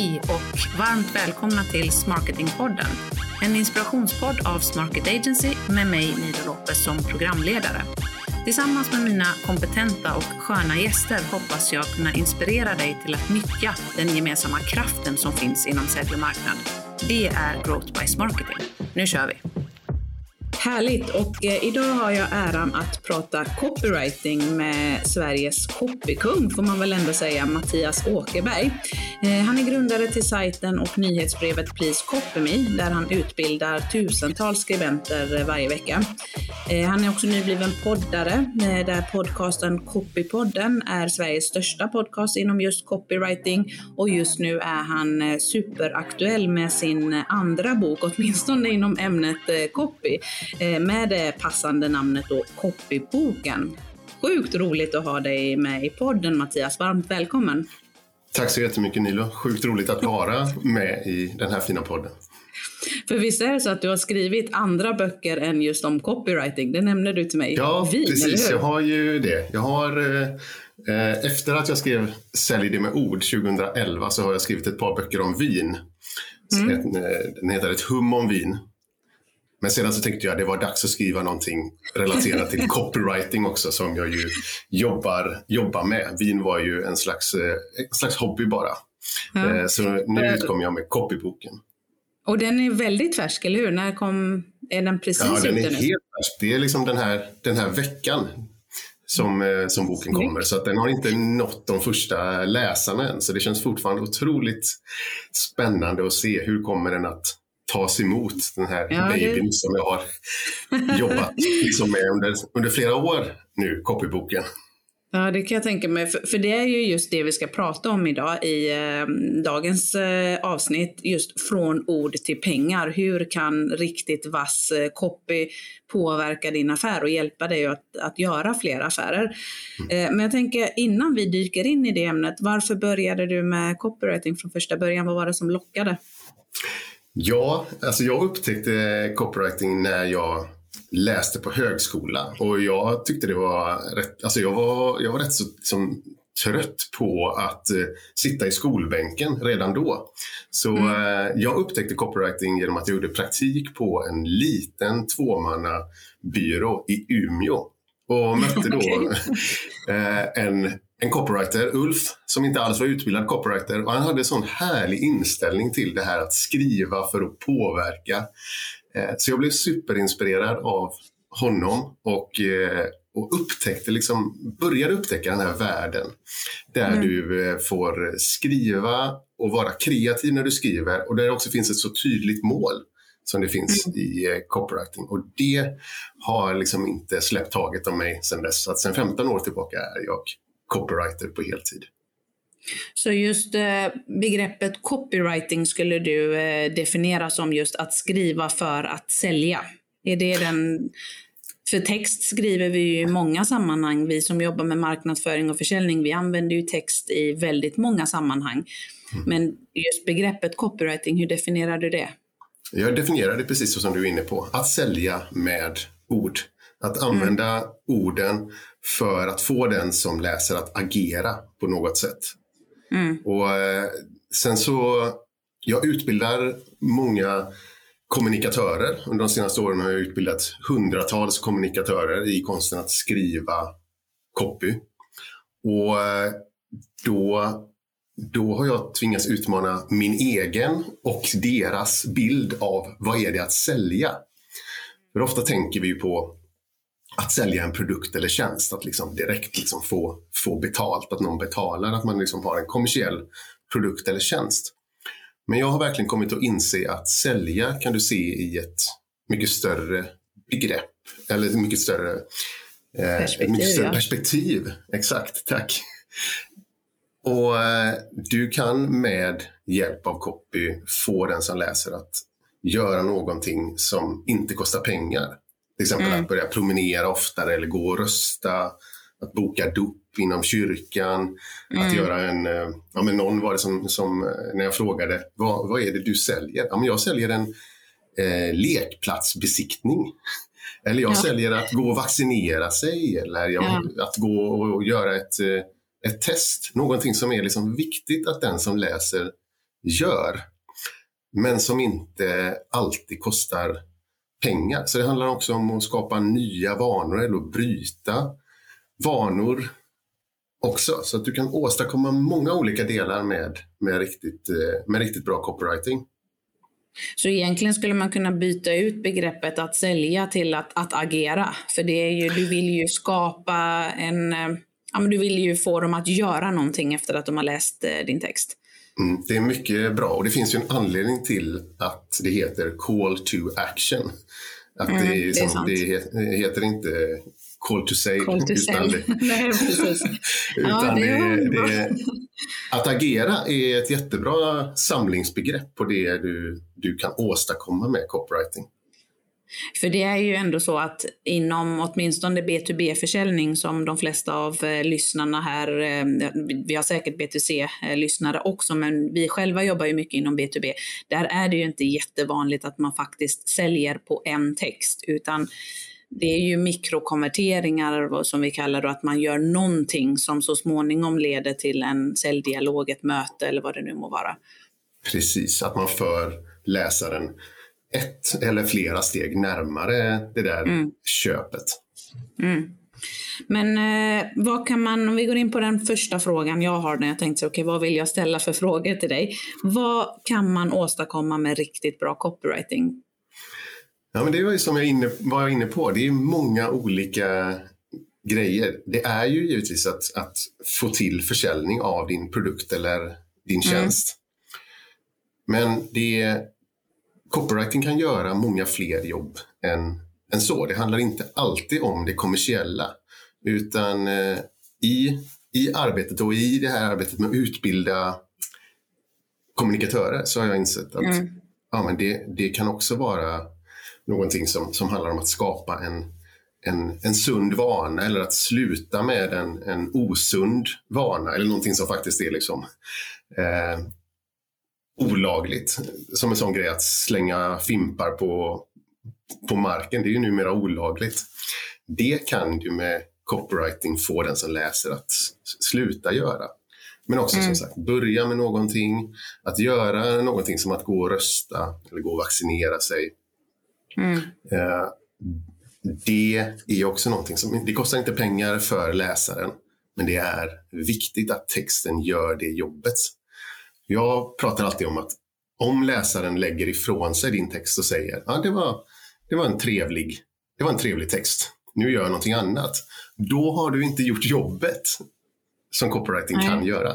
Hej och varmt välkomna till Smarketingpodden. En inspirationspodd av Smarket Agency med mig, Nida Lopez, som programledare. Tillsammans med mina kompetenta och sköna gäster hoppas jag kunna inspirera dig till att nyttja den gemensamma kraften som finns inom sälj och marknad. Det är Growth by Smarketing. Nu kör vi! Härligt! Och eh, idag har jag äran att prata copywriting med Sveriges copykung, får man väl ändå säga, Mattias Åkerberg. Eh, han är grundare till sajten och nyhetsbrevet Please Copy Me, där han utbildar tusentals skribenter eh, varje vecka. Eh, han är också nybliven poddare, eh, där podcasten Copypodden är Sveriges största podcast inom just copywriting och just nu är han eh, superaktuell med sin eh, andra bok, åtminstone inom ämnet eh, copy. Eh, med det passande namnet då Copyboken. Sjukt roligt att ha dig med i podden Mattias, varmt välkommen! Tack så jättemycket Nilo, sjukt roligt att vara med i den här fina podden. För visst är det så att du har skrivit andra böcker än just om copywriting? Det nämnde du till mig. Ja, Vin, precis. Jag har ju det. Jag har, eh, efter att jag skrev Sälj det med ord 2011 så har jag skrivit ett par böcker om vin. Mm. Ett, den heter Ett hum om vin men sedan så tänkte jag att det var dags att skriva någonting relaterat till copywriting också som jag ju jobbar, jobbar med. Vin var ju en slags, eh, en slags hobby bara. Ja. Så nu utkom jag med copyboken. Och den är väldigt färsk, eller hur? När kom, är den precis Ja, den är helt färsk. Det är liksom den här, den här veckan som, eh, som boken kommer. Så att den har inte nått de första läsarna än. Så det känns fortfarande otroligt spännande att se hur kommer den att tas emot, den här ja, babyn det... som jag har jobbat liksom med under, under flera år nu, copyboken. Ja, det kan jag tänka mig. För, för, det är ju just det vi ska prata om idag i eh, dagens eh, avsnitt. Just från ord till pengar. Hur kan riktigt vass eh, copy påverka din affär och hjälpa dig att, att göra fler affärer? Mm. Eh, men jag tänker innan vi dyker in i det ämnet, varför började du med copywriting från första början? Vad var det som lockade? Ja, alltså jag upptäckte copywriting när jag läste på högskola och jag tyckte det var rätt, alltså jag var, jag var rätt så liksom, trött på att uh, sitta i skolbänken redan då. Så mm. uh, jag upptäckte copywriting genom att jag gjorde praktik på en liten tvåmannabyrå i Umeå och mötte då uh, en en copywriter, Ulf, som inte alls var utbildad copywriter. Och han hade en sån härlig inställning till det här att skriva för att påverka. Eh, så jag blev superinspirerad av honom och, eh, och upptäckte liksom, började upptäcka den här världen. Där mm. du eh, får skriva och vara kreativ när du skriver och där det också finns ett så tydligt mål som det finns mm. i copywriting. Och det har liksom inte släppt taget om mig sedan dess. Så att sedan 15 år tillbaka är jag copywriter på heltid. Så just eh, begreppet copywriting skulle du eh, definiera som just att skriva för att sälja? Är det den... För text skriver vi ju i många sammanhang. Vi som jobbar med marknadsföring och försäljning, vi använder ju text i väldigt många sammanhang. Mm. Men just begreppet copywriting, hur definierar du det? Jag definierar det precis så som du är inne på, att sälja med ord. Att använda mm. orden för att få den som läser att agera på något sätt. Mm. Och eh, sen så, jag utbildar många kommunikatörer. Under de senaste åren har jag utbildat hundratals kommunikatörer i konsten att skriva copy. Och eh, då, då har jag tvingats utmana min egen och deras bild av vad är det att sälja. För ofta tänker vi på att sälja en produkt eller tjänst, att liksom direkt liksom få, få betalt, att någon betalar, att man liksom har en kommersiell produkt eller tjänst. Men jag har verkligen kommit att inse att sälja kan du se i ett mycket större begrepp, eller mycket större eh, perspektiv. Mycket större perspektiv. Exakt, tack. Och eh, du kan med hjälp av copy få den som läser att göra någonting som inte kostar pengar. Till exempel mm. att börja promenera oftare eller gå och rösta, att boka dop inom kyrkan, mm. att göra en... Eh, ja, men någon var det som, som eh, när jag frågade, vad, vad är det du säljer? Ja, men jag säljer en eh, lekplatsbesiktning. Eller jag ja. säljer att gå och vaccinera sig eller jag, ja. att gå och göra ett, eh, ett test. Någonting som är liksom viktigt att den som läser gör, men som inte alltid kostar pengar. Så det handlar också om att skapa nya vanor eller att bryta vanor också. Så att du kan åstadkomma många olika delar med, med, riktigt, eh, med riktigt bra copywriting. Så egentligen skulle man kunna byta ut begreppet att sälja till att, att agera. För det är ju, du vill ju skapa en... Eh, ja, men du vill ju få dem att göra någonting efter att de har läst eh, din text. Mm, det är mycket bra och det finns ju en anledning till att det heter Call to Action. Att mm, det, är, som, det, det, heter inte Call to Sale. Call to utan sale. Nej, precis. utan ja, det, det, att agera är ett jättebra samlingsbegrepp på det du, du kan åstadkomma med copywriting. För det är ju ändå så att inom åtminstone B2B-försäljning som de flesta av eh, lyssnarna här, eh, vi har säkert B2C-lyssnare eh, också, men vi själva jobbar ju mycket inom B2B. Där är det ju inte jättevanligt att man faktiskt säljer på en text, utan det är ju mikrokonverteringar som vi kallar det, att man gör någonting som så småningom leder till en säljdialog, ett möte eller vad det nu må vara. Precis, att man för läsaren ett eller flera steg närmare det där mm. köpet. Mm. Men eh, vad kan man, om vi går in på den första frågan jag har när jag tänkte, okej okay, vad vill jag ställa för frågor till dig? Vad kan man åstadkomma med riktigt bra copywriting? Ja, men det var ju som jag inne, var inne på, det är många olika grejer. Det är ju givetvis att, att få till försäljning av din produkt eller din mm. tjänst. Mm. Men det copywriting kan göra många fler jobb än, än så. Det handlar inte alltid om det kommersiella. Utan eh, i, i arbetet och i det här arbetet med att utbilda kommunikatörer så har jag insett att mm. ja, men det, det kan också vara någonting som, som handlar om att skapa en, en, en sund vana eller att sluta med en, en osund vana eller någonting som faktiskt är liksom, eh, olagligt. Som en sån grej att slänga fimpar på, på marken, det är ju numera olagligt. Det kan du med copywriting få den som läser att sluta göra. Men också mm. som sagt, börja med någonting, att göra någonting som att gå och rösta eller gå och vaccinera sig. Mm. Eh, det är också någonting som, det kostar inte pengar för läsaren, men det är viktigt att texten gör det jobbet. Jag pratar alltid om att om läsaren lägger ifrån sig din text och säger ja, det, var, det, var en trevlig, det var en trevlig text, nu gör jag någonting annat. Då har du inte gjort jobbet som copywriting Nej. kan göra.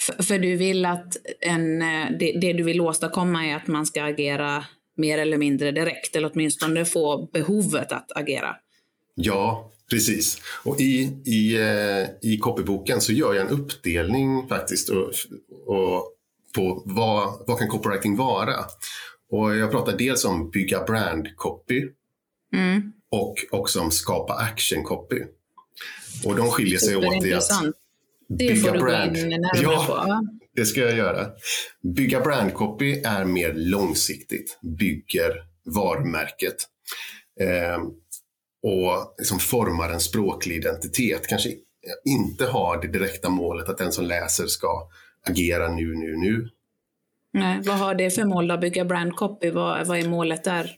För, för, du vill att en, eh, det, det, du vill åstadkomma är att man ska agera mer eller mindre direkt, eller åtminstone få behovet att agera. Ja, Precis. Och i, i, eh, i copyboken så gör jag en uppdelning faktiskt och, och på vad, vad kan copywriting vara. Och jag pratar dels om bygga brand copy mm. och också om skapa action copy. Och de skiljer sig åt i att du brand. ja, på. det ska jag göra. Bygga brand copy är mer långsiktigt, bygger varumärket. Eh, och liksom formar en språklig identitet. Kanske inte har det direkta målet att den som läser ska agera nu, nu, nu. Nej, vad har det för mål att bygga brand copy? Vad, vad är målet där?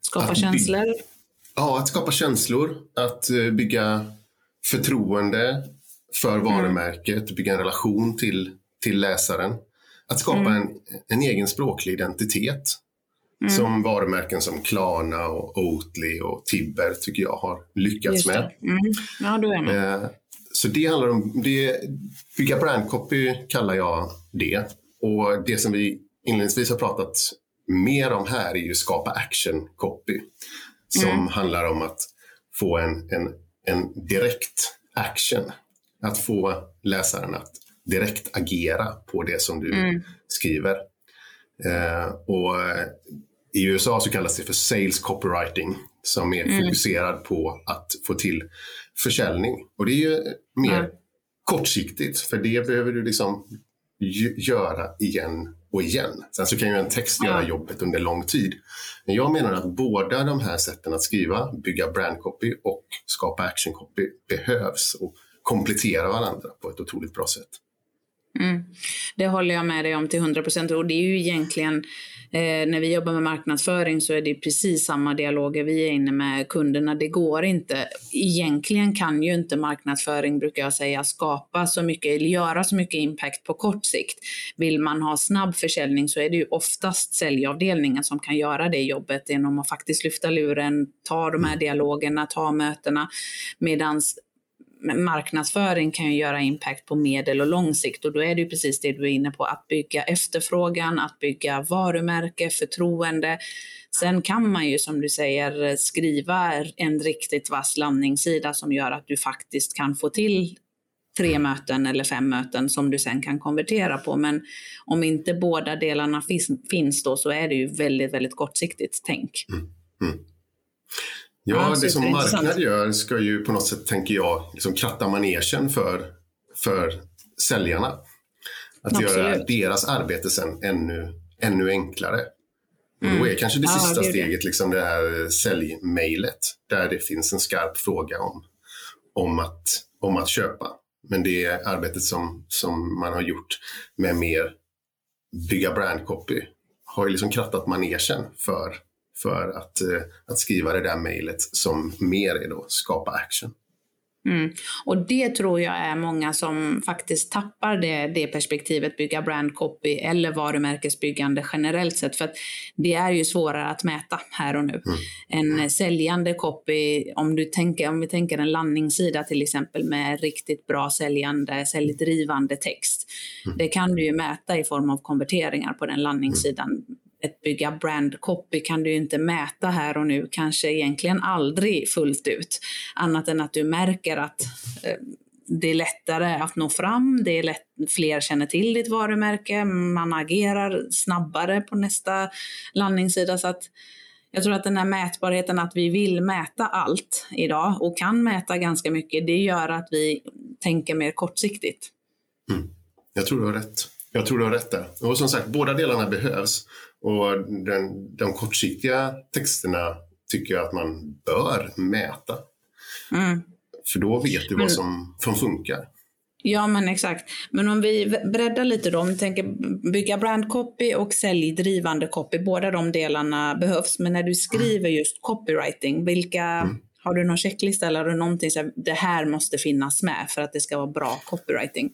Skapa att känslor? Ja, att skapa känslor, att eh, bygga förtroende för mm. varumärket, mm. bygga en relation till, till läsaren. Att skapa mm. en, en egen språklig identitet. Mm. Som varumärken som Klarna och Oatly och Tibber tycker jag har lyckats med. Mm. Ja, då är med. Eh, så det handlar om, det, bygga brandcopy kallar jag det. Och det som vi inledningsvis har pratat mer om här är ju skapa action copy. Som mm. handlar om att få en, en, en direkt action. Att få läsaren att direkt agera på det som du mm. skriver. Eh, och i USA så kallas det för sales copywriting som är mm. fokuserad på att få till försäljning. Och det är ju mer mm. kortsiktigt för det behöver du liksom göra igen och igen. Sen så kan ju en text göra jobbet under lång tid. Men jag menar att båda de här sätten att skriva, bygga brandcopy och skapa actioncopy behövs och kompletterar varandra på ett otroligt bra sätt. Mm. Det håller jag med dig om till 100 procent och det är ju egentligen Eh, när vi jobbar med marknadsföring så är det precis samma dialoger vi är inne med kunderna. Det går inte. Egentligen kan ju inte marknadsföring, brukar jag säga, skapa så mycket eller göra så mycket impact på kort sikt. Vill man ha snabb försäljning så är det ju oftast säljavdelningen som kan göra det jobbet genom att faktiskt lyfta luren, ta de här dialogerna, ta mötena. Medans marknadsföring kan ju göra impact på medel och lång sikt och då är det ju precis det du är inne på, att bygga efterfrågan, att bygga varumärke, förtroende. Sen kan man ju som du säger skriva en riktigt vass landningssida som gör att du faktiskt kan få till tre möten eller fem möten som du sen kan konvertera på. Men om inte båda delarna finns då så är det ju väldigt, väldigt kortsiktigt tänk. Mm. Mm. Ja, ja det som marknad gör ska ju på något sätt, tänker jag, liksom kratta manegen för, för säljarna. Att Absolut. göra deras arbete sen ännu, ännu enklare. Mm. Och då är kanske det sista det steget det. Liksom det här säljmejlet där det finns en skarp fråga om, om, att, om att köpa. Men det arbetet som, som man har gjort med mer bygga brandcopy har ju liksom krattat manegen för för att, eh, att skriva det där mejlet som mer är då skapa action. Mm. Och det tror jag är många som faktiskt tappar det, det perspektivet, bygga brand copy eller varumärkesbyggande generellt sett. För att det är ju svårare att mäta här och nu. Mm. En säljande copy, om, du tänker, om vi tänker en landningssida till exempel med riktigt bra säljande, säljdrivande text. Mm. Det kan du ju mäta i form av konverteringar på den landningssidan. Ett bygga brand copy kan du ju inte mäta här och nu, kanske egentligen aldrig fullt ut. Annat än att du märker att eh, det är lättare att nå fram, det är lätt, fler känner till ditt varumärke, man agerar snabbare på nästa landningssida. Så att jag tror att den här mätbarheten, att vi vill mäta allt idag och kan mäta ganska mycket, det gör att vi tänker mer kortsiktigt. Mm. Jag tror du har rätt. Jag tror du har rätt där. Och som sagt, båda delarna behövs. Och den, de kortsiktiga texterna tycker jag att man bör mäta. Mm. För då vet du vad som, som funkar. Ja, men exakt. Men om vi breddar lite då, om vi tänker bygga brandcopy och säljdrivande copy, båda de delarna behövs. Men när du skriver just copywriting, vilka, mm. har du någon checklista eller har du någonting här, det här måste finnas med för att det ska vara bra copywriting?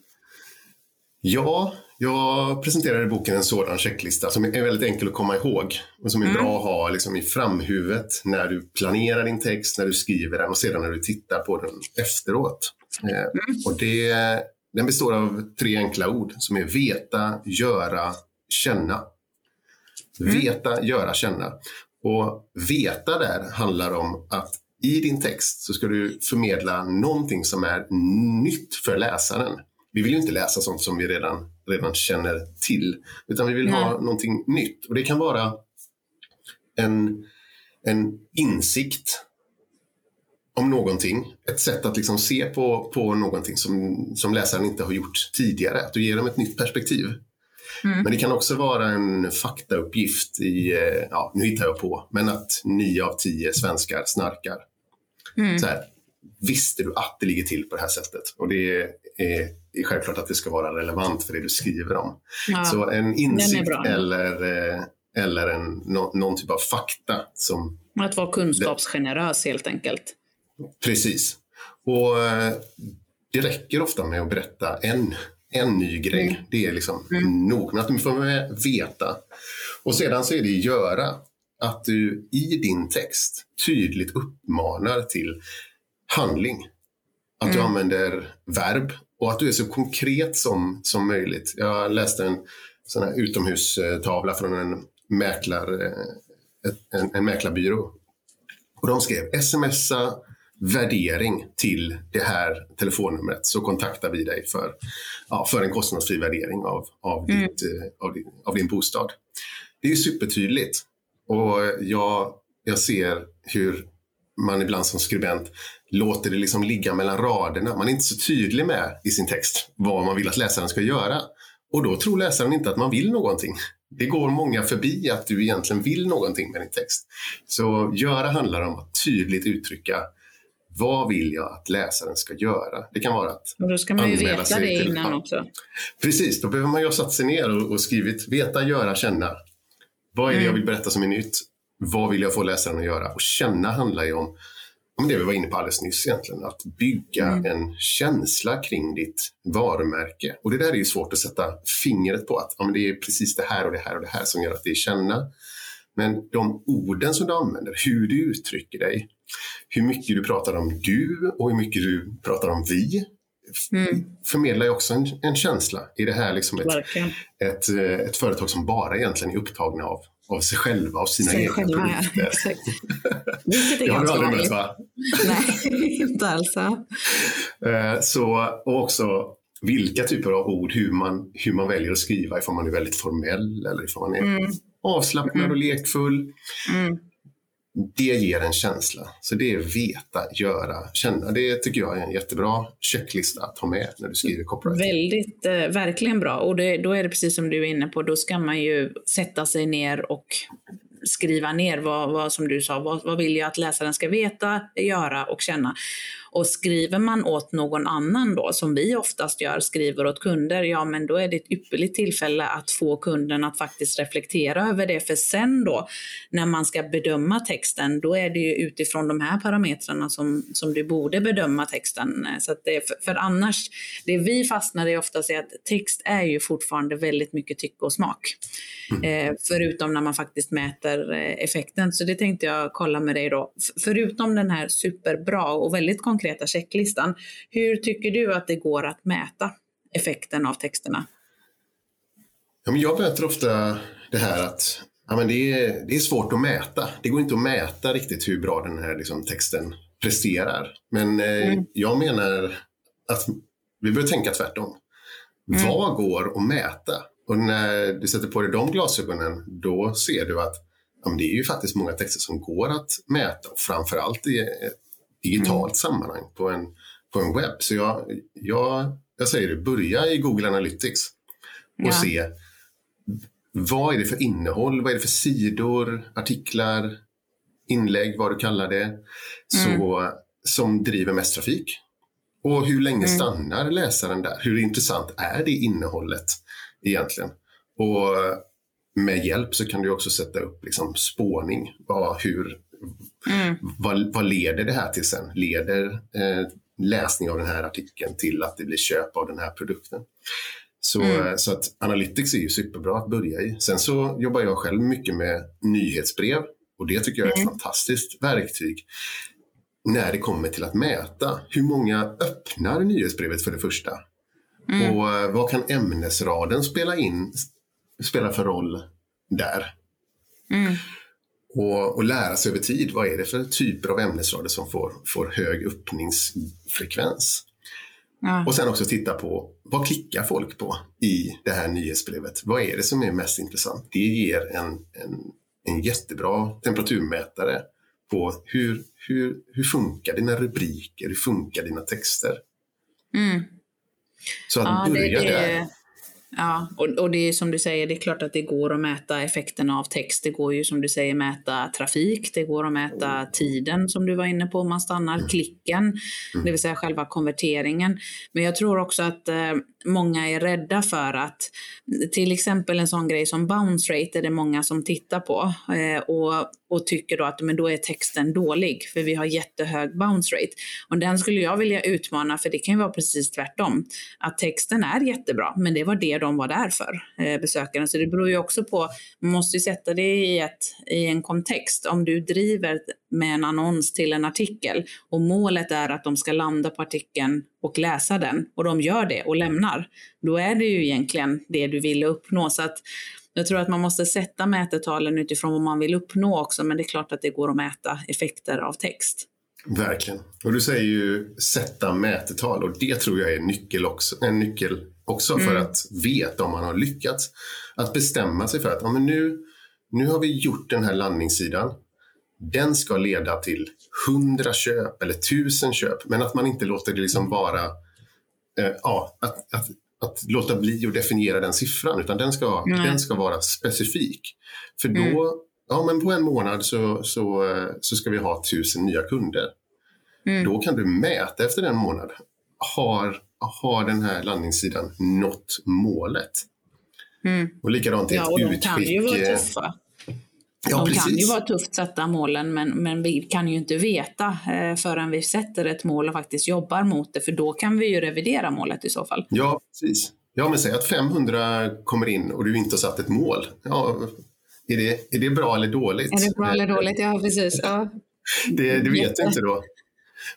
Ja, jag presenterar i boken en sådan checklista som är väldigt enkel att komma ihåg och som är mm. bra att ha liksom i framhuvudet när du planerar din text, när du skriver den och sedan när du tittar på den efteråt. Eh, mm. Och det, den består av tre enkla ord som är veta, göra, känna. Mm. Veta, göra, känna. Och veta där handlar om att i din text så ska du förmedla någonting som är nytt för läsaren. Vi vill ju inte läsa sånt som vi redan redan känner till. Utan vi vill Nej. ha någonting nytt. Och det kan vara en, en insikt om någonting. Ett sätt att liksom se på, på någonting som, som läsaren inte har gjort tidigare. Att du ger dem ett nytt perspektiv. Mm. Men det kan också vara en faktauppgift i, eh, ja, nu hittar jag på, men att nio av tio svenskar snarkar. Mm. Så här, visste du att det ligger till på det här sättet? Och det är, är självklart att det ska vara relevant för det du skriver om. Ja, Så en insikt eller, eh, eller en, no, någon typ av fakta. Som att vara kunskapsgenerös helt enkelt. Precis. Och eh, det räcker ofta med att berätta en, en ny grej. Mm. Det är liksom mm. nog. Men att du får veta. Och sedan så är det göra. Att du i din text tydligt uppmanar till handling. Att mm. du använder verb och att du är så konkret som, som möjligt. Jag läste en sån här utomhustavla från en, mäklar, eh, en, en mäklarbyrå. Och de skrev smsa värdering till det här telefonnumret så kontaktar vi dig för, ja, för en kostnadsfri värdering av, av, mm. ditt, eh, av, din, av din bostad. Det är supertydligt och jag, jag ser hur man ibland som skribent låter det liksom ligga mellan raderna. Man är inte så tydlig med i sin text vad man vill att läsaren ska göra. Och då tror läsaren inte att man vill någonting. Det går många förbi att du egentligen vill någonting med din text. Så göra handlar om att tydligt uttrycka Vad vill jag att läsaren ska göra? Det kan vara att Och då ska man ju veta det innan till, också. Precis, då behöver man ju ha satt sig ner och, och skrivit veta, göra, känna. Vad är det mm. jag vill berätta som är nytt? Vad vill jag få läsaren att göra? Och känna handlar ju om det vi var inne på alldeles nyss egentligen, att bygga mm. en känsla kring ditt varumärke. Och det där är ju svårt att sätta fingret på, att ja, men det är precis det här och det här och det här som gör att det är känna. Men de orden som du använder, hur du uttrycker dig, hur mycket du pratar om du och hur mycket du pratar om vi, mm. förmedlar ju också en, en, känsla. I det här liksom ett, ett, eh, ett, företag som bara egentligen är upptagna av av sig själva och sina sig egna själva, produkter. Ja, Vilket är det har du aldrig mött va? Nej, inte alls. Eh, så, och också vilka typer av ord, hur man, hur man väljer att skriva, ifall man är väldigt formell eller ifall man är mm. avslappnad mm. och lekfull. Mm det ger en känsla. Så det är veta, göra, känna. Det tycker jag är en jättebra checklista att ha med när du skriver copyright. Väldigt, eh, verkligen bra. Och det, då är det precis som du är inne på, då ska man ju sätta sig ner och skriva ner vad, vad som du sa, vad, vad vill jag att läsaren ska veta, göra och känna. Och skriver man åt någon annan då, som vi oftast gör, skriver åt kunder, ja men då är det ett ypperligt tillfälle att få kunden att faktiskt reflektera över det. För sen då, när man ska bedöma texten, då är det ju utifrån de här parametrarna som, som du borde bedöma texten. Så det, för, för annars, det vi fastnar i oftast är att text är ju fortfarande väldigt mycket tycke och smak. Mm. Eh, förutom när man faktiskt mäter eh, effekten. Så det tänkte jag kolla med dig då. Förutom den här superbra och väldigt konkreta konkreta checklistan. Hur tycker du att det går att mäta effekten av texterna? Ja, men jag möter ofta det här att ja, men det, är, det är svårt att mäta. Det går inte att mäta riktigt hur bra den här liksom, texten presterar. Men eh, mm. jag menar att vi behöver tänka tvärtom. Mm. Vad går att mäta? Och när du sätter på dig de glasögonen, då ser du att ja, det är ju faktiskt många texter som går att mäta. Och framförallt i digitalt mm. sammanhang på en, på en webb. Så jag, jag, jag säger det, börja i Google Analytics och ja. se vad är det för innehåll, vad är det för sidor, artiklar, inlägg, vad du kallar det, så, mm. som driver mest trafik. Och hur länge mm. stannar läsaren där? Hur intressant är det innehållet egentligen? Och med hjälp så kan du också sätta upp liksom spårning. Vad, hur, Mm. Vad, vad, leder det här till sen? Leder eh, läsning av den här artikeln till att det blir köp av den här produkten? Så, mm. Så att Analytics är ju superbra att börja i. Sen så jobbar jag själv mycket med nyhetsbrev och det tycker jag är ett mm. fantastiskt verktyg när det kommer till att mäta. Hur många öppnar nyhetsbrevet för det första? Mm. Och eh, vad kan ämnesraden spela in, spela för roll där? Och, och, lära sig över tid. Vad är det för typer av ämnesrader som får, får hög öppningsfrekvens? Ja. Och sen också titta på vad klickar folk på i det här nyhetsbrevet? Vad är det som är mest intressant? Det ger en, en, en jättebra temperaturmätare på hur, hur, hur funkar dina rubriker? Hur funkar dina texter? Mm. Så att ja, börja det, det, där. Ja, och, och det är som du säger, det är klart att det går att mäta effekterna av text. Det går ju som du säger mäta trafik, det går att mäta tiden som du var inne på om man stannar, klicken, mm. det vill säga själva konverteringen. Men jag tror också att eh, många är rädda för att till exempel en sån grej som bounce rate är det många som tittar på eh, och, och tycker då att men då är texten dålig för vi har jättehög bounce rate. Och den skulle jag vilja utmana för det kan ju vara precis tvärtom. Att texten är jättebra men det var det de var där för, eh, besökarna. Så det beror ju också på, man måste ju sätta det i, ett, i en kontext. Om du driver med en annons till en artikel och målet är att de ska landa på artikeln och läsa den och de gör det och lämnar, då är det ju egentligen det du vill uppnå. Så att jag tror att man måste sätta mätetalen utifrån vad man vill uppnå också, men det är klart att det går att mäta effekter av text. Verkligen. Och du säger ju sätta mätetal och det tror jag är nyckel också, en nyckel också mm. för att veta om man har lyckats. Att bestämma sig för att ja, men nu, nu har vi gjort den här landningssidan den ska leda till hundra köp eller tusen köp, men att man inte låter det liksom vara eh, ja, att, att, att, låta bli att definiera den siffran, utan den ska, den ska vara specifik. För då, mm. ja men på en månad så, så, så ska vi ha tusen nya kunder. Mm. Då kan du mäta efter en månad. Har, har den här landningssidan nått målet? Mm. Och likadant i ja, och de kan ju vara tuffa. Ja, de precis. kan ju vara tufft sätta målen men, men vi kan ju inte veta eh, förrän vi sätter ett mål och faktiskt jobbar mot det för då kan vi ju revidera målet i så fall. Ja, precis. Ja, men säg att 500 kommer in och du inte har satt ett mål. Ja, är, det, är det bra eller dåligt? Är det bra eller dåligt? Ja, precis. Ja. det, det vet jag inte då.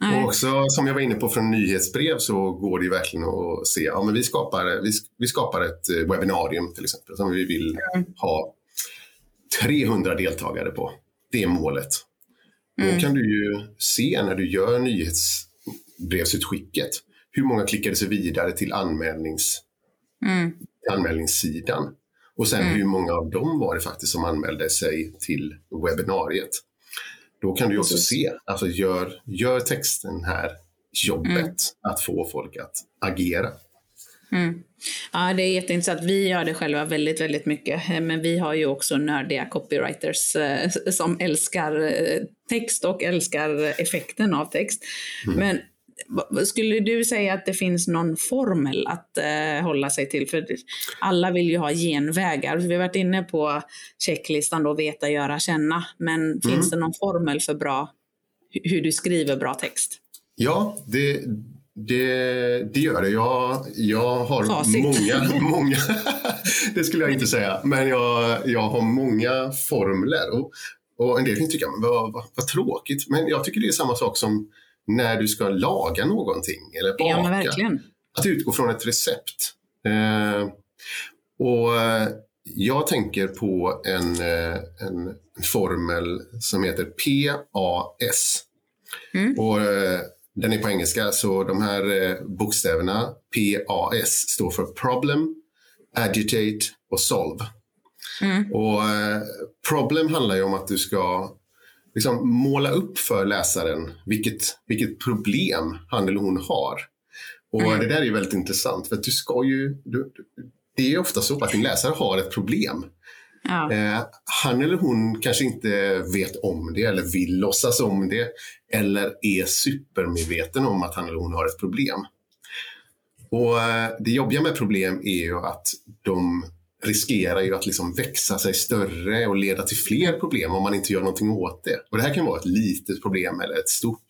Nej. Och också som jag var inne på från nyhetsbrev så går det ju verkligen att se, ja men vi skapar, vi, vi skapar ett eh, webbinarium till exempel som vi vill mm. ha 300 deltagare på. Det är målet. Mm. Då kan du ju se när du gör nyhetsbrevsutskicket hur många klickade sig vidare till anmälnings, mm. anmälningssidan. Och sen mm. hur många av dem var det faktiskt som anmälde sig till webbinariet. Då kan du också Precis. se, alltså gör, gör texten här jobbet mm. att få folk att agera. Mm. Ja, det är jätteintressant. Vi gör det själva väldigt, väldigt mycket. Eh, men vi har ju också nördiga copywriters eh, som älskar eh, text och älskar effekten av text. Mm. Men skulle du säga att det finns någon formel att eh, hålla sig till? För alla vill ju ha genvägar. Vi har varit inne på checklistan då, veta, göra, känna. Men mm. finns det någon formel för bra, hur du skriver bra text? Ja, det, det, det gör det. Jag, jag har Facit. många, många det skulle jag inte säga, men jag, jag har många formler. Och, och en del kan tycka, men vad, vad, vad tråkigt, men jag tycker det är samma sak som när du ska laga någonting eller baka. Ja, att utgå från ett recept. Eh, och eh, jag tänker på en, eh, en formel som heter PAS. Mm. Och, eh, den är på engelska, så de här eh, bokstäverna PAS står för Problem, Agitate och Solve. Mm. Och eh, Problem handlar ju om att du ska liksom måla upp för läsaren vilket, vilket problem han eller hon har. Och mm. Det där är väldigt intressant för du ska ju, du, det är ofta så att din läsare har ett problem. Ja. Eh, han eller hon kanske inte vet om det eller vill låtsas om det eller är supermedveten om att han eller hon har ett problem. Och eh, Det jobbiga med problem är ju att de riskerar ju att liksom växa sig större och leda till fler problem om man inte gör någonting åt det. Och Det här kan vara ett litet problem eller ett stort.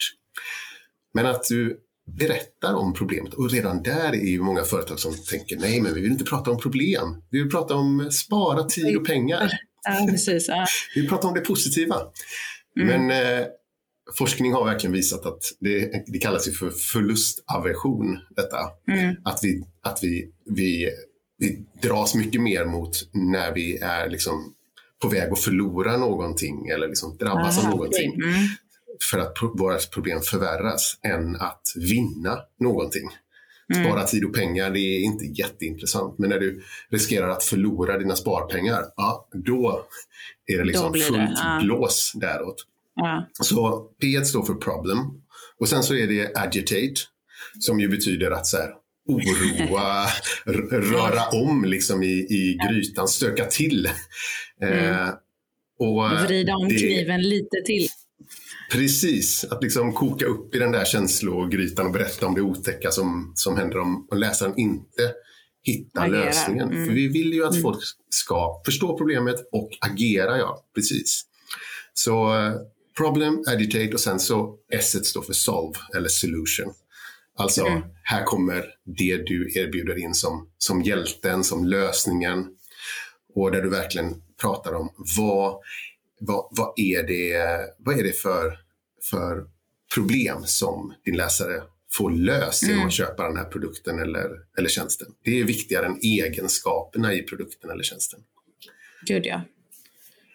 Men att du berättar om problemet och redan där är ju många företag som tänker nej men vi vill inte prata om problem. Vi vill prata om spara tid och pengar. Ja, precis, ja. vi vill prata om det positiva. Mm. Men eh, forskning har verkligen visat att det, det kallas ju för förlustaversion detta. Mm. Att, vi, att vi, vi vi dras mycket mer mot när vi är liksom på väg att förlora någonting eller liksom drabbas Aha, av någonting. Mm. För att våra problem förvärras än att vinna någonting. Mm. Spara tid och pengar, det är inte jätteintressant. Men när du riskerar att förlora dina sparpengar, ja, då är det liksom fullt det. Ja. blås däråt. Ja. Så P står för problem. Och sen så är det agitate, som ju betyder att så här, oroa, röra om liksom i, i grytan, stöka till. Mm. Eh, och Vrida om det, kniven lite till. Precis, att liksom koka upp i den där känslogrytan och berätta om det otäcka som, som händer om, om läsaren inte hittar agera. lösningen. Mm. För vi vill ju att mm. folk ska förstå problemet och agera, ja, precis. Så uh, problem, agitate och sen så S står för solve eller solution. Alltså, mm. här kommer det du erbjuder in som, som hjälten, som lösningen. Och där du verkligen pratar om vad, vad, vad, är, det, vad är det för, för problem som din läsare får löst genom mm. att köpa den här produkten eller, eller tjänsten. Det är viktigare än egenskaperna i produkten eller tjänsten. Gud ja.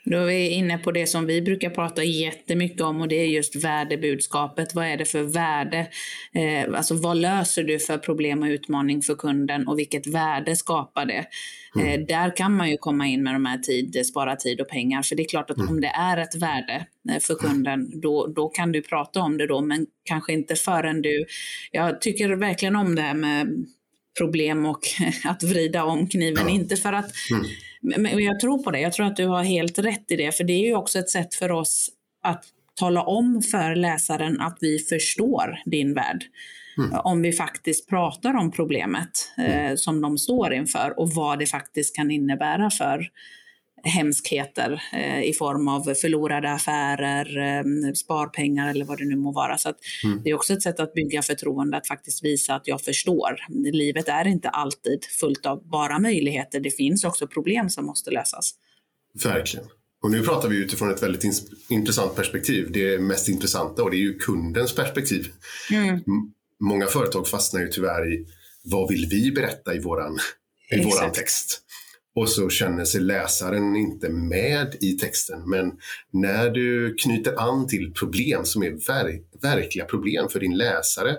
Då är vi inne på det som vi brukar prata jättemycket om och det är just värdebudskapet. Vad är det för värde? Eh, alltså vad löser du för problem och utmaning för kunden och vilket värde skapar det? Mm. Eh, där kan man ju komma in med de här tid, spara tid och pengar. För det är klart att mm. om det är ett värde eh, för kunden, då, då kan du prata om det då, men kanske inte förrän du... Jag tycker verkligen om det här med problem och att vrida om kniven. Ja. Inte för att mm. Men jag tror på det. Jag tror att du har helt rätt i det. För det är ju också ett sätt för oss att tala om för läsaren att vi förstår din värld. Mm. Om vi faktiskt pratar om problemet eh, mm. som de står inför och vad det faktiskt kan innebära för hemskheter eh, i form av förlorade affärer, eh, sparpengar eller vad det nu må vara. Så mm. Det är också ett sätt att bygga förtroende, att faktiskt visa att jag förstår. Livet är inte alltid fullt av bara möjligheter. Det finns också problem som måste lösas. Verkligen. Och nu pratar vi utifrån ett väldigt intressant perspektiv. Det mest intressanta och det är ju kundens perspektiv. Mm. Många företag fastnar ju tyvärr i vad vill vi berätta i våran, i våran text? Och så känner sig läsaren inte med i texten. Men när du knyter an till problem som är ver verkliga problem för din läsare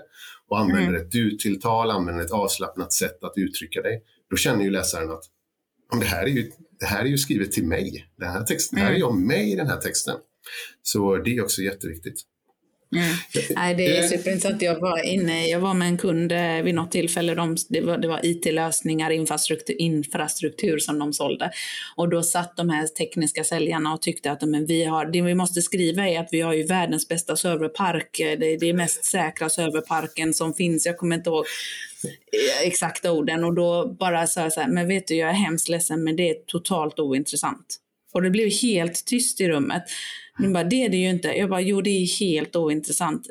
och använder mm. ett du-tilltal, använder ett avslappnat sätt att uttrycka dig, då känner ju läsaren att det här är ju, det här är ju skrivet till mig. Den här, texten, mm. här är mm. jag med i den här texten. Så det är också jätteviktigt. Mm. Nej, det är superintressant. Jag var, inne, jag var med en kund eh, vid något tillfälle. De, det var, det var IT-lösningar, infrastruktur, infrastruktur som de sålde. Och då satt de här tekniska säljarna och tyckte att men vi har, det vi måste skriva är att vi har ju världens bästa serverpark. Det, det är mest säkra serverparken som finns. Jag kommer inte ihåg eh, exakta orden. Och då bara sa jag så här, men vet du, jag är hemskt ledsen, men det är totalt ointressant. Och det blev helt tyst i rummet. De bara, det är det ju inte. Jag bara, jo det är helt ointressant.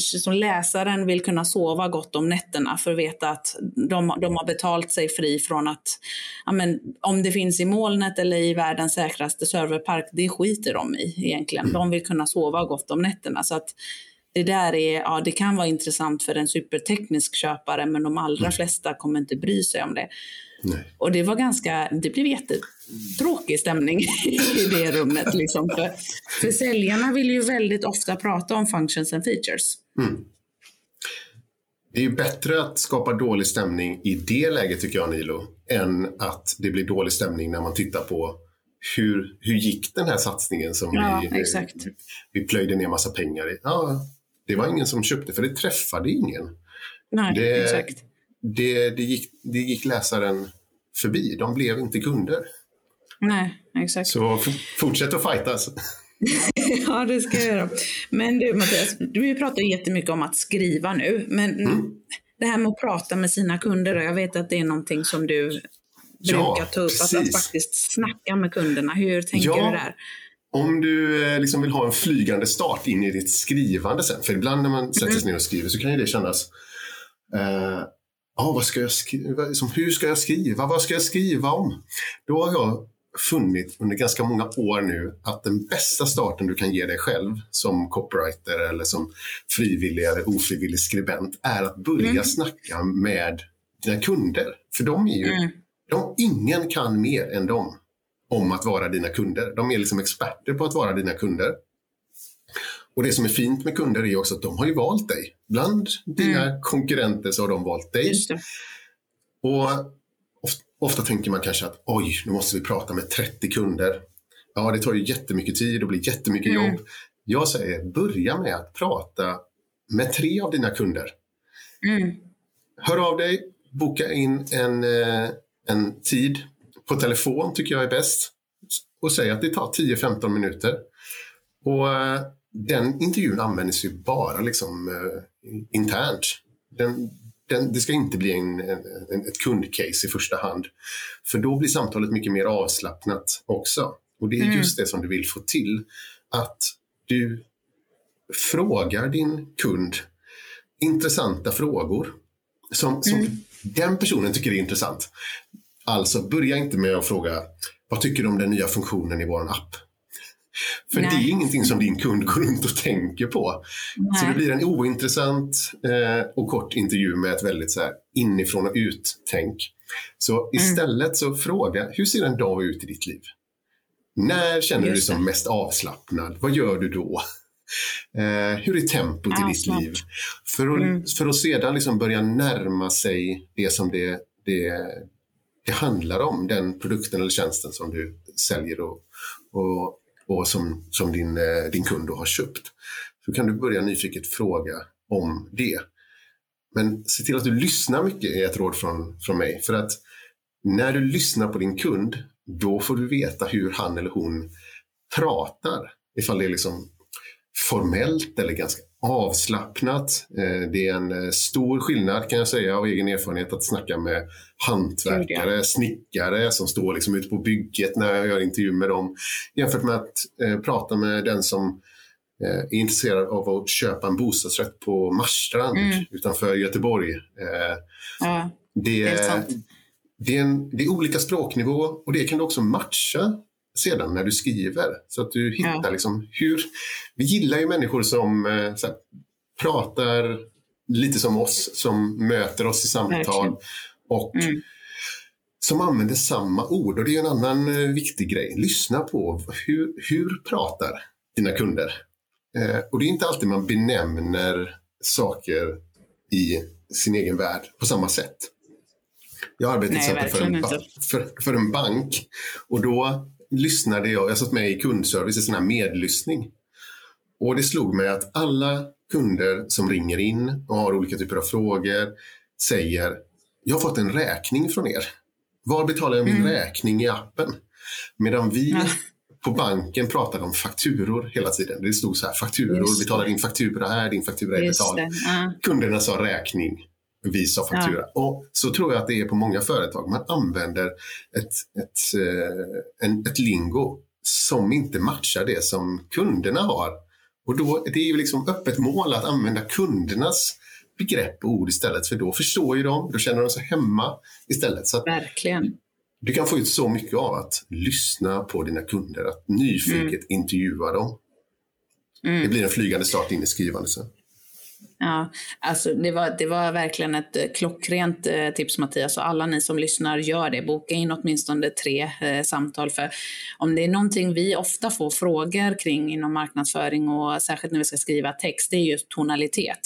Som läsaren vill kunna sova gott om nätterna för att veta att de, de har betalt sig fri från att, ja, men, om det finns i molnet eller i världens säkraste serverpark, det skiter de i egentligen. De vill kunna sova gott om nätterna. Så att det där är, ja det kan vara intressant för en superteknisk köpare men de allra mm. flesta kommer inte bry sig om det. Nej. Och det var ganska, det blev jättetråkig stämning i det rummet. Liksom. För, för säljarna vill ju väldigt ofta prata om functions and features. Mm. Det är ju bättre att skapa dålig stämning i det läget tycker jag Nilo, än att det blir dålig stämning när man tittar på hur, hur gick den här satsningen som ja, vi, exakt. vi plöjde ner massa pengar i. Ja, det var ingen som köpte för det träffade ingen. Nej, det, exakt det, det, gick, det gick läsaren förbi. De blev inte kunder. Nej, exakt. Så fortsätt att fightas. ja, det ska jag göra. Men du Mattias, du pratar jättemycket om att skriva nu. Men mm. det här med att prata med sina kunder, jag vet att det är någonting som du brukar ja, ta upp. Att, att, faktiskt snacka med kunderna. Hur tänker ja, du där? Om du eh, liksom vill ha en flygande start in i ditt skrivande sen, för ibland när man sätter sig mm. ner och skriver så kan ju det kännas eh, ah, vad ska jag skriva? Liksom, hur ska jag skriva? Vad ska jag skriva om? Då har jag funnit under ganska många år nu att den bästa starten du kan ge dig själv som copywriter eller som frivillig eller ofrivillig skribent är att börja mm. snacka med dina kunder. För de är ju, mm. de, ingen kan mer än dem om att vara dina kunder. De är liksom experter på att vara dina kunder. Och det som är fint med kunder är också att de har ju valt dig. Bland dina mm. konkurrenter så har de valt dig. Och ofta, ofta, tänker man kanske att oj, nu måste vi prata med 30 kunder. Ja, det tar ju jättemycket tid och blir jättemycket mm. jobb. Jag säger, börja med att prata med tre av dina kunder. Mm. Hör av dig, boka in en, eh, en tid på telefon tycker jag är bäst. Och säg att det tar 10-15 minuter. Och eh, den intervjun används ju bara liksom, uh, internt. Den, den, det ska inte bli en, en, ett kundcase i första hand. För då blir samtalet mycket mer avslappnat också. Och det är mm. just det som du vill få till. Att du frågar din kund intressanta frågor som, som mm. den personen tycker är intressant. Alltså, börja inte med att fråga vad tycker du om den nya funktionen i vår app? För Nej. det är ingenting som din kund går runt och tänker på. Nej. Så det blir en ointressant eh, och kort intervju med ett väldigt så här, inifrån och ut-tänk. Så mm. istället mm. så fråga, hur ser en dag ut i ditt liv? När känner du dig som mest avslappnad? Vad gör du då? Eh, hur är tempot i ditt liv? För att, mm. för att sedan liksom börja närma sig det som det, det, det handlar om, den produkten eller tjänsten som du säljer och, och och som, som din, eh, din kund har köpt. Så kan du börja nyfiket fråga om det. Men se till att du lyssnar mycket är ett råd från, från mig. För att när du lyssnar på din kund, då får du veta hur han eller hon pratar. Ifall det är liksom formellt eller ganska avslappnat. Eh, det är en eh, stor skillnad kan jag säga av egen erfarenhet att snacka med hantverkare, snickare som står liksom ute på bygget när jag gör intervju med dem jämfört med att eh, prata med den som är intresserad av att köpa en bostadsrätt på Marstrand mm. utanför Göteborg. Ja, det, är det, är en, det är olika språknivå och det kan du också matcha sedan när du skriver. Så att du hittar ja. liksom hur... Vi gillar ju människor som eh, här, pratar lite som oss, som möter oss i samtal Verkligen. och mm. som använder samma ord. Och det är en annan eh, viktig grej. Lyssna på hur, hur pratar dina kunder? Eh, och det är inte alltid man benämner saker i sin egen värld på samma sätt. Jag arbetar till exempel för en, för, för en bank och då lyssnade jag, jag satt med i kundservice, i sån här medlyssning. Och det slog mig att alla kunder som ringer in och har olika typer av frågor säger jag har fått en räkning från er. Var betalar jag min mm. räkning i appen? Medan vi ja. på banken pratade om fakturor hela tiden. Det stod så här, fakturor, betala din faktura här, din faktura är betald. Ja. Kunderna sa räkning visa faktura. Ja. Och så tror jag att det är på många företag. Man använder ett, ett, eh, en, ett lingo som inte matchar det som kunderna har. Och då, det är ju liksom öppet mål att använda kundernas begrepp och ord istället, för då förstår ju de, då känner de sig hemma istället. Så Verkligen. Du kan få ut så mycket av att lyssna på dina kunder, att nyfiket mm. intervjua dem. Mm. Det blir en flygande start in i skrivandet sen. Ja, alltså det var, det var verkligen ett eh, klockrent eh, tips Mattias och alla ni som lyssnar gör det. Boka in åtminstone tre eh, samtal för om det är någonting vi ofta får frågor kring inom marknadsföring och särskilt när vi ska skriva text, det är just tonalitet.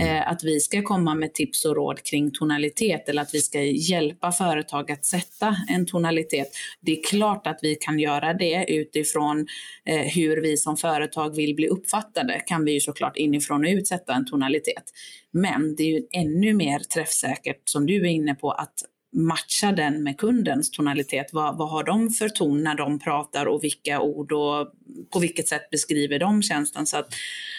Mm. Eh, att vi ska komma med tips och råd kring tonalitet eller att vi ska hjälpa företag att sätta en tonalitet. Det är klart att vi kan göra det utifrån eh, hur vi som företag vill bli uppfattade kan vi ju såklart inifrån och ut sätta en tonalitet. Men det är ju ännu mer träffsäkert, som du är inne på, att matcha den med kundens tonalitet. Vad, vad har de för ton när de pratar och vilka ord och på vilket sätt beskriver de tjänsten? Så att,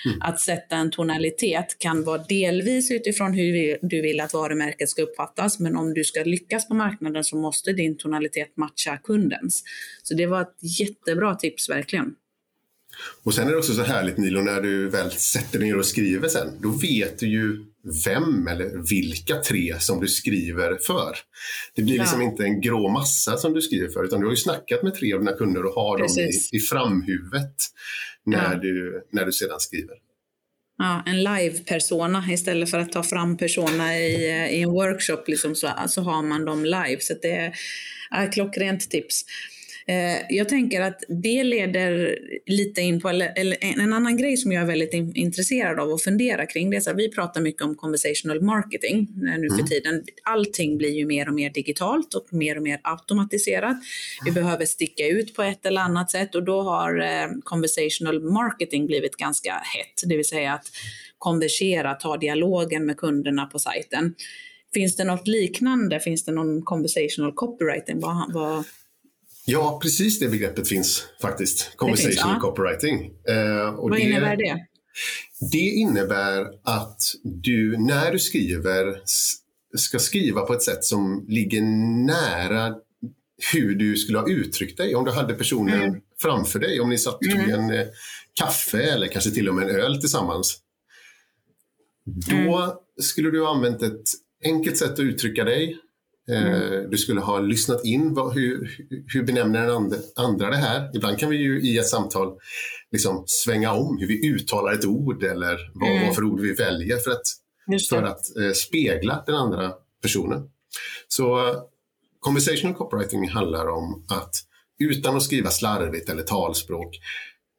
mm. att sätta en tonalitet kan vara delvis utifrån hur du vill att varumärket ska uppfattas, men om du ska lyckas på marknaden så måste din tonalitet matcha kundens. Så det var ett jättebra tips verkligen. Och sen är det också så härligt Nilo, när du väl sätter ner och skriver sen, då vet du ju vem eller vilka tre som du skriver för. Det blir liksom inte en grå massa som du skriver för, utan du har ju snackat med tre av dina kunder och har Precis. dem i, i framhuvudet när, ja. du, när du sedan skriver. Ja, en live-persona istället för att ta fram persona i, i en workshop liksom så, så har man dem live. Så det är, är klockrent tips. Eh, jag tänker att det leder lite in på eller, en annan grej som jag är väldigt intresserad av att fundera kring. Det är så här, vi pratar mycket om conversational marketing nu för mm. tiden. Allting blir ju mer och mer digitalt och mer och mer automatiserat. Vi behöver sticka ut på ett eller annat sätt och då har eh, conversational marketing blivit ganska hett, det vill säga att konversera, ta dialogen med kunderna på sajten. Finns det något liknande? Finns det någon conversational copywriting? Vad, vad, Ja, precis det begreppet finns faktiskt. Conversational finns, ja. copywriting. Eh, Vad det, innebär det? Det innebär att du när du skriver ska skriva på ett sätt som ligger nära hur du skulle ha uttryckt dig om du hade personen mm. framför dig. Om ni satt och tog mm. en eh, kaffe eller kanske till och med en öl tillsammans. Då mm. skulle du ha använt ett enkelt sätt att uttrycka dig Mm. Eh, du skulle ha lyssnat in vad, hur, hur benämner den andra det här. Ibland kan vi ju i ett samtal liksom svänga om hur vi uttalar ett ord eller vad, mm. vad för ord vi väljer för att, för att eh, spegla den andra personen. Så conversational copywriting handlar om att utan att skriva slarvigt eller talspråk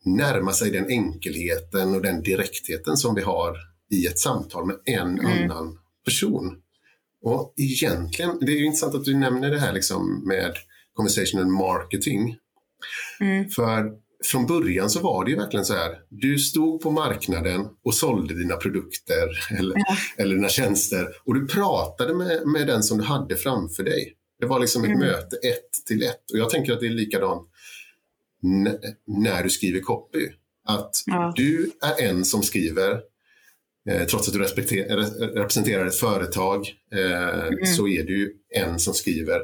närma sig den enkelheten och den direktheten som vi har i ett samtal med en mm. annan person. Och egentligen, det är intressant att du nämner det här liksom med conversational marketing. Mm. För från början så var det ju verkligen så här. Du stod på marknaden och sålde dina produkter eller, ja. eller dina tjänster och du pratade med, med den som du hade framför dig. Det var liksom ett mm. möte ett till ett. Och jag tänker att det är likadant när du skriver copy. att ja. du är en som skriver trots att du representerar ett företag eh, mm. så är du en som skriver.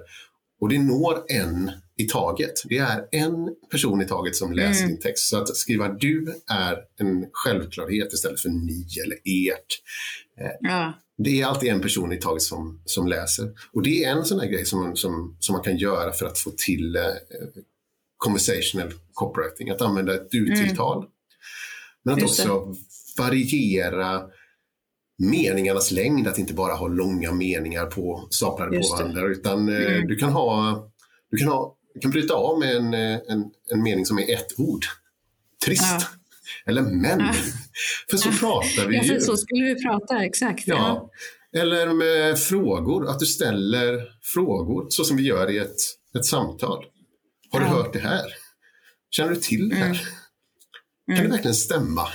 Och det når en i taget. Det är en person i taget som läser mm. din text. Så att skriva du är en självklarhet istället för ni eller ert. Eh, ja. Det är alltid en person i taget som, som läser. Och det är en sån här grej som, som, som man kan göra för att få till eh, conversational copywriting. Att använda ett du-tilltal. Mm. Men att också variera meningarnas längd, att inte bara ha långa meningar på, staplade på varandra. Utan eh, mm. du kan ha, du kan ha, du kan bryta av med en, eh, en, en mening som är ett ord. Trist. Ja. Eller men. Ja. För så pratar vi ja, för så skulle vi prata, exakt. Ja. Eller med frågor, att du ställer frågor så som vi gör i ett, ett samtal. Har du hört det här? Känner du till det här? Mm. Kan det mm. verkligen stämma?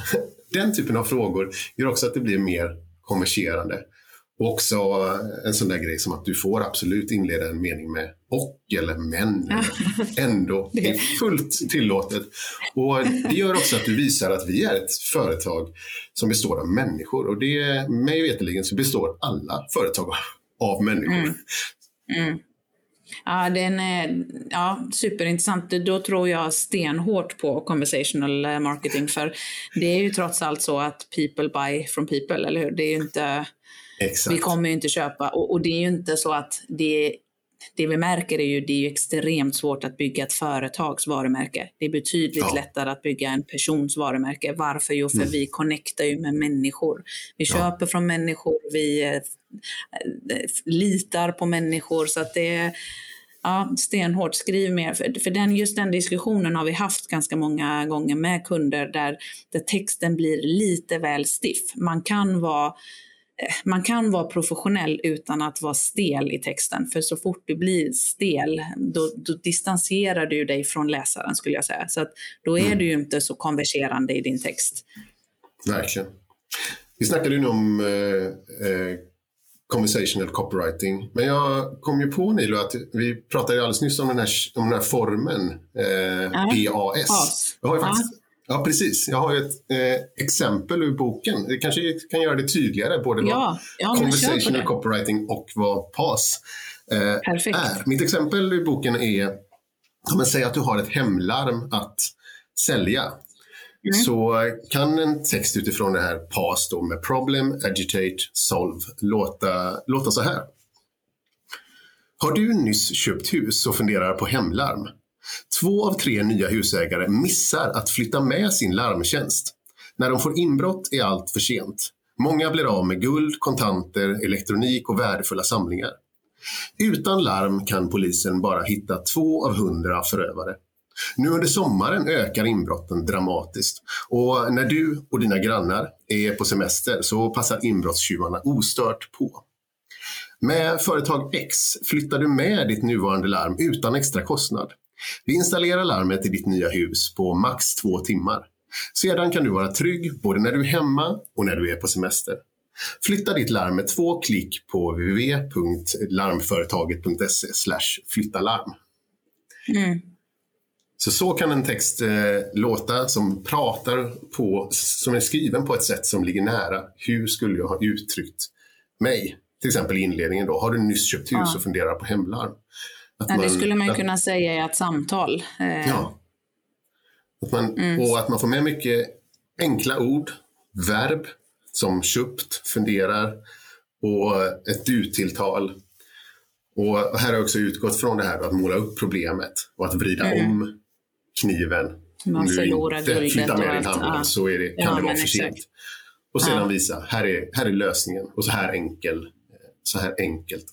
Den typen av frågor gör också att det blir mer konverserande. Och också en sån där grej som att du får absolut inleda en mening med och eller men. Ändå. Det är fullt tillåtet. Och det gör också att du visar att vi är ett företag som består av människor. Och det, mig veterligen så består alla företag av människor. Mm. Mm. Ja, den är ja, superintressant. Då tror jag stenhårt på conversational eh, marketing för det är ju trots allt så att people buy from people, eller hur? Det är ju inte, Exakt. Vi kommer ju inte köpa och, och, det är ju inte så att det det vi märker är ju det är extremt svårt att bygga ett företags varumärke. Det är betydligt ja. lättare att bygga en persons varumärke. Varför? Jo, för mm. vi connectar ju med människor. Vi ja. köper från människor, vi eh, litar på människor. Så att det är ja, stenhårt. Skriv mer. För, för den, just den diskussionen har vi haft ganska många gånger med kunder där, där texten blir lite väl stiff. Man kan vara eh, man kan vara professionell utan att vara stel i texten. För så fort du blir stel, då, då distanserar du dig från läsaren skulle jag säga. Så att då är mm. du inte så konverserande i din text. Verkligen. Vi snackade ju nu om eh, eh conversational copywriting. Men jag kom ju på Nilo att vi pratade alldeles nyss om den här, om den här formen, eh, PAS. Jag har ju faktiskt, ja. Ja. precis. Jag har ju ett eh, exempel ur boken. Det kanske kan göra det tydligare, både ja. vad conversational copywriting och vad PAS eh, är. Mitt exempel ur boken är, om man säger att du har ett hemlarm att sälja. Mm. så kan en text utifrån det här PAS då med problem, agitate, solve låta, låta så här. Har du nyss köpt hus och funderar på hemlarm? Två av tre nya husägare missar att flytta med sin larmtjänst. När de får inbrott är allt för sent. Många blir av med guld, kontanter, elektronik och värdefulla samlingar. Utan larm kan polisen bara hitta två av hundra förövare. Nu under sommaren ökar inbrotten dramatiskt och när du och dina grannar är på semester så passar inbrottstjuvarna ostört på. Med företag X flyttar du med ditt nuvarande larm utan extra kostnad. Vi installerar larmet i ditt nya hus på max två timmar. Sedan kan du vara trygg både när du är hemma och när du är på semester. Flytta ditt larm med två klick på www.larmföretaget.se flyttalarm. Mm. Så så kan en text eh, låta som pratar på, som är skriven på ett sätt som ligger nära. Hur skulle jag ha uttryckt mig? Till exempel i inledningen då, har du nyss köpt hus och funderar på hemlarm? Att ja, det skulle man att, kunna säga i ett samtal. Eh. Ja. Att man, mm. Och att man får med mycket enkla ord, verb som köpt, funderar och ett du-tilltal. Och här har jag också utgått från det här att måla upp problemet och att vrida mm. om kniven. Man förlorar guldet flytta med din hand ja. så är det, kan ja, det vara för sent. Och sedan ja. visa, här är, här är lösningen och så här, enkel, så här enkelt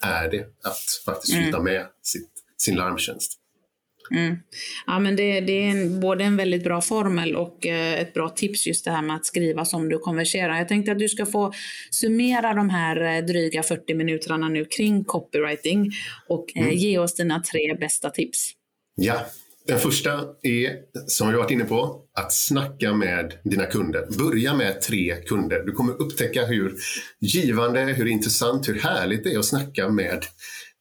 är det att faktiskt flytta mm. med sitt, sin larmtjänst. Mm. Ja, men det, det är en, både en väldigt bra formel och eh, ett bra tips just det här med att skriva som du konverserar. Jag tänkte att du ska få summera de här eh, dryga 40 minuterna nu kring copywriting och eh, mm. ge oss dina tre bästa tips. Ja, den första är, som vi varit inne på, att snacka med dina kunder. Börja med tre kunder. Du kommer upptäcka hur givande, hur intressant, hur härligt det är att snacka med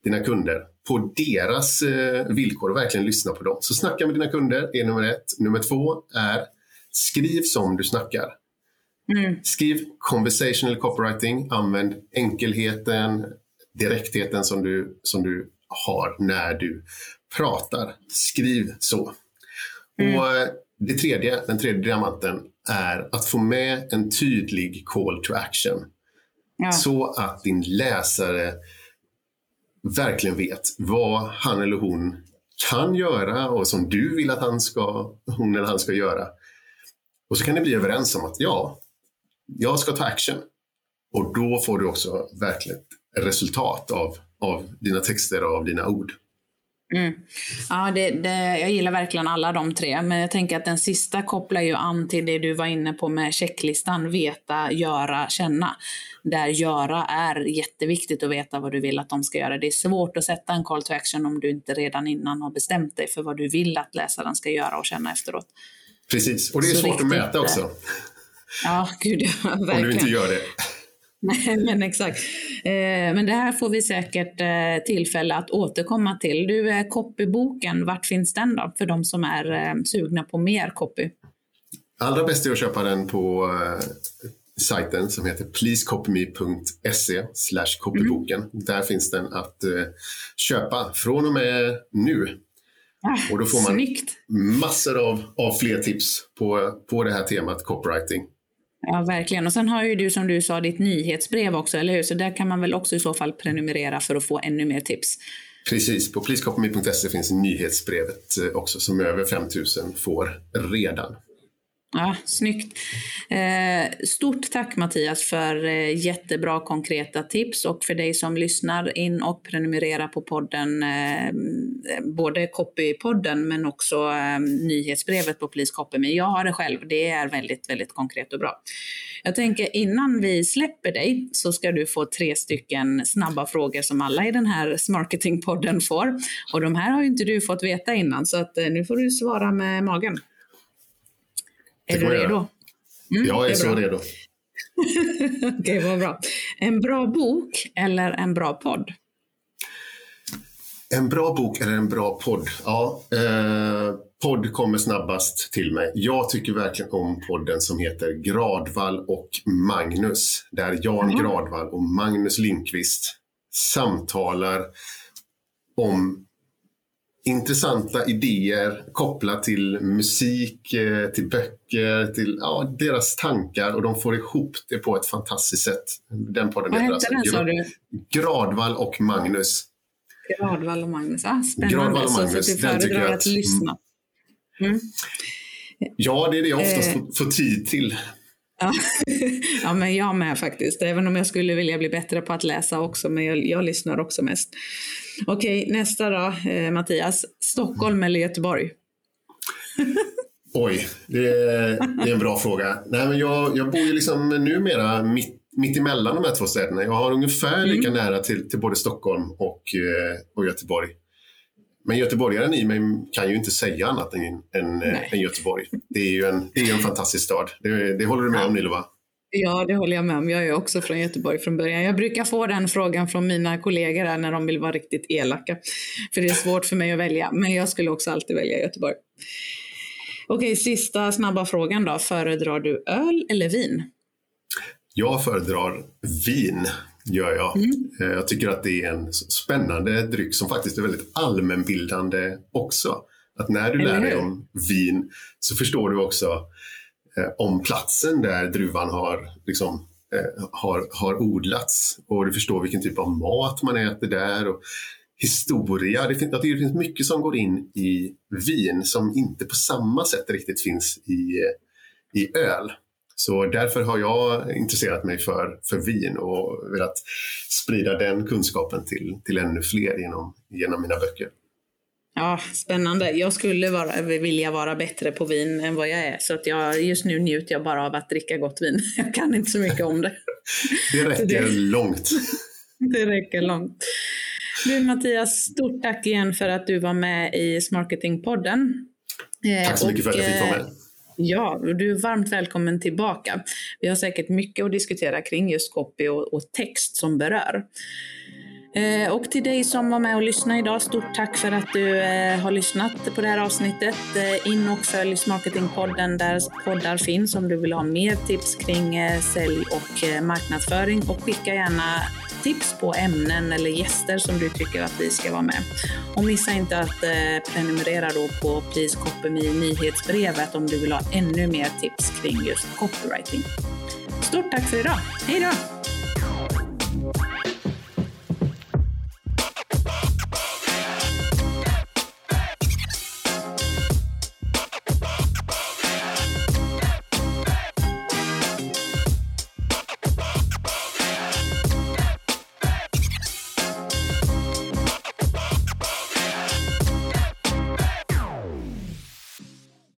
dina kunder på deras eh, villkor och verkligen lyssna på dem. Så snacka med dina kunder är nummer ett. Nummer två är skriv som du snackar. Mm. Skriv conversational copywriting, använd enkelheten, direktheten som du, som du har när du pratar. Skriv så. Mm. Och eh, det tredje, den tredje diamanten är att få med en tydlig call to action. Ja. Så att din läsare verkligen vet vad han eller hon kan göra och som du vill att han ska, hon eller han ska göra. Och så kan ni bli överens om att ja, jag ska ta action. Och då får du också verkligen resultat av, av dina texter och av dina ord. Mm. Ja, det, det, jag gillar verkligen alla de tre, men jag tänker att den sista kopplar ju an till det du var inne på med checklistan, veta, göra, känna. Där göra är jätteviktigt att veta vad du vill att de ska göra. Det är svårt att sätta en call to action om du inte redan innan har bestämt dig för vad du vill att läsaren ska göra och känna efteråt. Precis, och det är Så svårt riktigt, att mäta också. Ja, gud ja, verkligen. Om du inte gör det. Nej, men exakt. Eh, men det här får vi säkert eh, tillfälle att återkomma till. Du, eh, copyboken, vart finns den då? För de som är sugna på mer copy. Allra bäst är att köpa den på sajten som heter pleasecopyme.se copyboken. Mm. Där finns den att köpa från och med nu. Ah, och då får man snyggt. massor av, av fler tips på, på det här temat copywriting. Ja, verkligen. Och sen har ju du som du sa ditt nyhetsbrev också, eller hur? Så där kan man väl också i så fall prenumerera för att få ännu mer tips. Precis, på pleasecopyme.se finns nyhetsbrevet eh, också som över 5000 får redan. Ja, snyggt. Eh, stort tack Mattias för eh, jättebra konkreta tips och för dig som lyssnar in och prenumererar på podden, eh, både Copypodden men också eh, nyhetsbrevet på Please Copy Me. Jag har det själv, det är väldigt, väldigt konkret och bra. Jag tänker innan vi släpper dig så ska du få tre stycken snabba frågor som alla i den här marketingpodden får. Och de här har ju inte du fått veta innan så att eh, nu får du svara med magen. Är du redo? Mm, jag är, är så redo. Okej, okay, vad bra. En bra bok eller en bra podd? En bra bok eller en bra podd? Ja, eh, podd kommer snabbast till mig. Jag tycker verkligen om podden som heter Gradvall och Magnus. Där Jan mm. Gradvall och Magnus Lindqvist samtalar om intressanta idéer kopplat till musik, eh, till böcker, till ja, deras tankar och de får ihop det på ett fantastiskt sätt. Den podden Vad heter alltså den sa du? Gradvall och Magnus. Gradvall och Magnus, ah, spännande. Gradvall och Magnus, så, så du föredrar att, att lyssna? Mm. Ja, det är det jag oftast eh. får tid till. Ja. ja, men jag med faktiskt. Även om jag skulle vilja bli bättre på att läsa också, men jag, jag lyssnar också mest. Okej, nästa då, eh, Mattias. Stockholm eller Göteborg? Oj, det är, det är, en bra fråga. Nej, men jag, jag bor ju liksom numera mitt, mitt emellan de här två städerna. Jag har ungefär mm. lika nära till, till både Stockholm och, eh, och Göteborg. Men göteborgaren i mig kan ju inte säga annat än, än, eh, än Göteborg. Det är ju en, det är en fantastisk stad. Det, det håller du med om Nilo? Ja, det håller jag med om. Jag är också från Göteborg från början. Jag brukar få den frågan från mina kollegor när de vill vara riktigt elaka. För det är svårt för mig att välja, men jag skulle också alltid välja Göteborg. Okej, sista snabba frågan då. Föredrar du öl eller vin? Jag föredrar vin, gör jag. Mm. Eh, jag tycker att det är en spännande dryck som faktiskt är väldigt allmänbildande också. Att när du lär dig om vin så förstår du också eh, om platsen där druvan har, liksom, eh, har, har odlats. Och du förstår vilken typ av mat man äter där. Och historia. Det finns, det finns mycket som går in i vin som inte på samma sätt riktigt finns i, i öl. Så därför har jag intresserat mig för, för vin och velat sprida den kunskapen till, till ännu fler genom, genom mina böcker. Ja, spännande. Jag skulle vara, vilja vara bättre på vin än vad jag är. Så att jag, just nu njuter jag bara av att dricka gott vin. Jag kan inte så mycket om det. Det räcker det, långt. Det räcker långt. Du Mattias, stort tack igen för att du var med i Smarketingpodden. Tack så mycket och, för att jag fick vara med. Ja, du är varmt välkommen tillbaka. Vi har säkert mycket att diskutera kring just copy och, och text som berör. Eh, och till dig som var med och lyssnade idag, stort tack för att du eh, har lyssnat på det här avsnittet. Eh, in och följ Smarketingpodden där poddar finns om du vill ha mer tips kring sälj och marknadsföring. Och skicka gärna tips på ämnen eller gäster som du tycker att vi ska vara med. Och missa inte att prenumerera då på Please Copy nyhetsbrevet om du vill ha ännu mer tips kring just copywriting. Stort tack för idag. Hej då!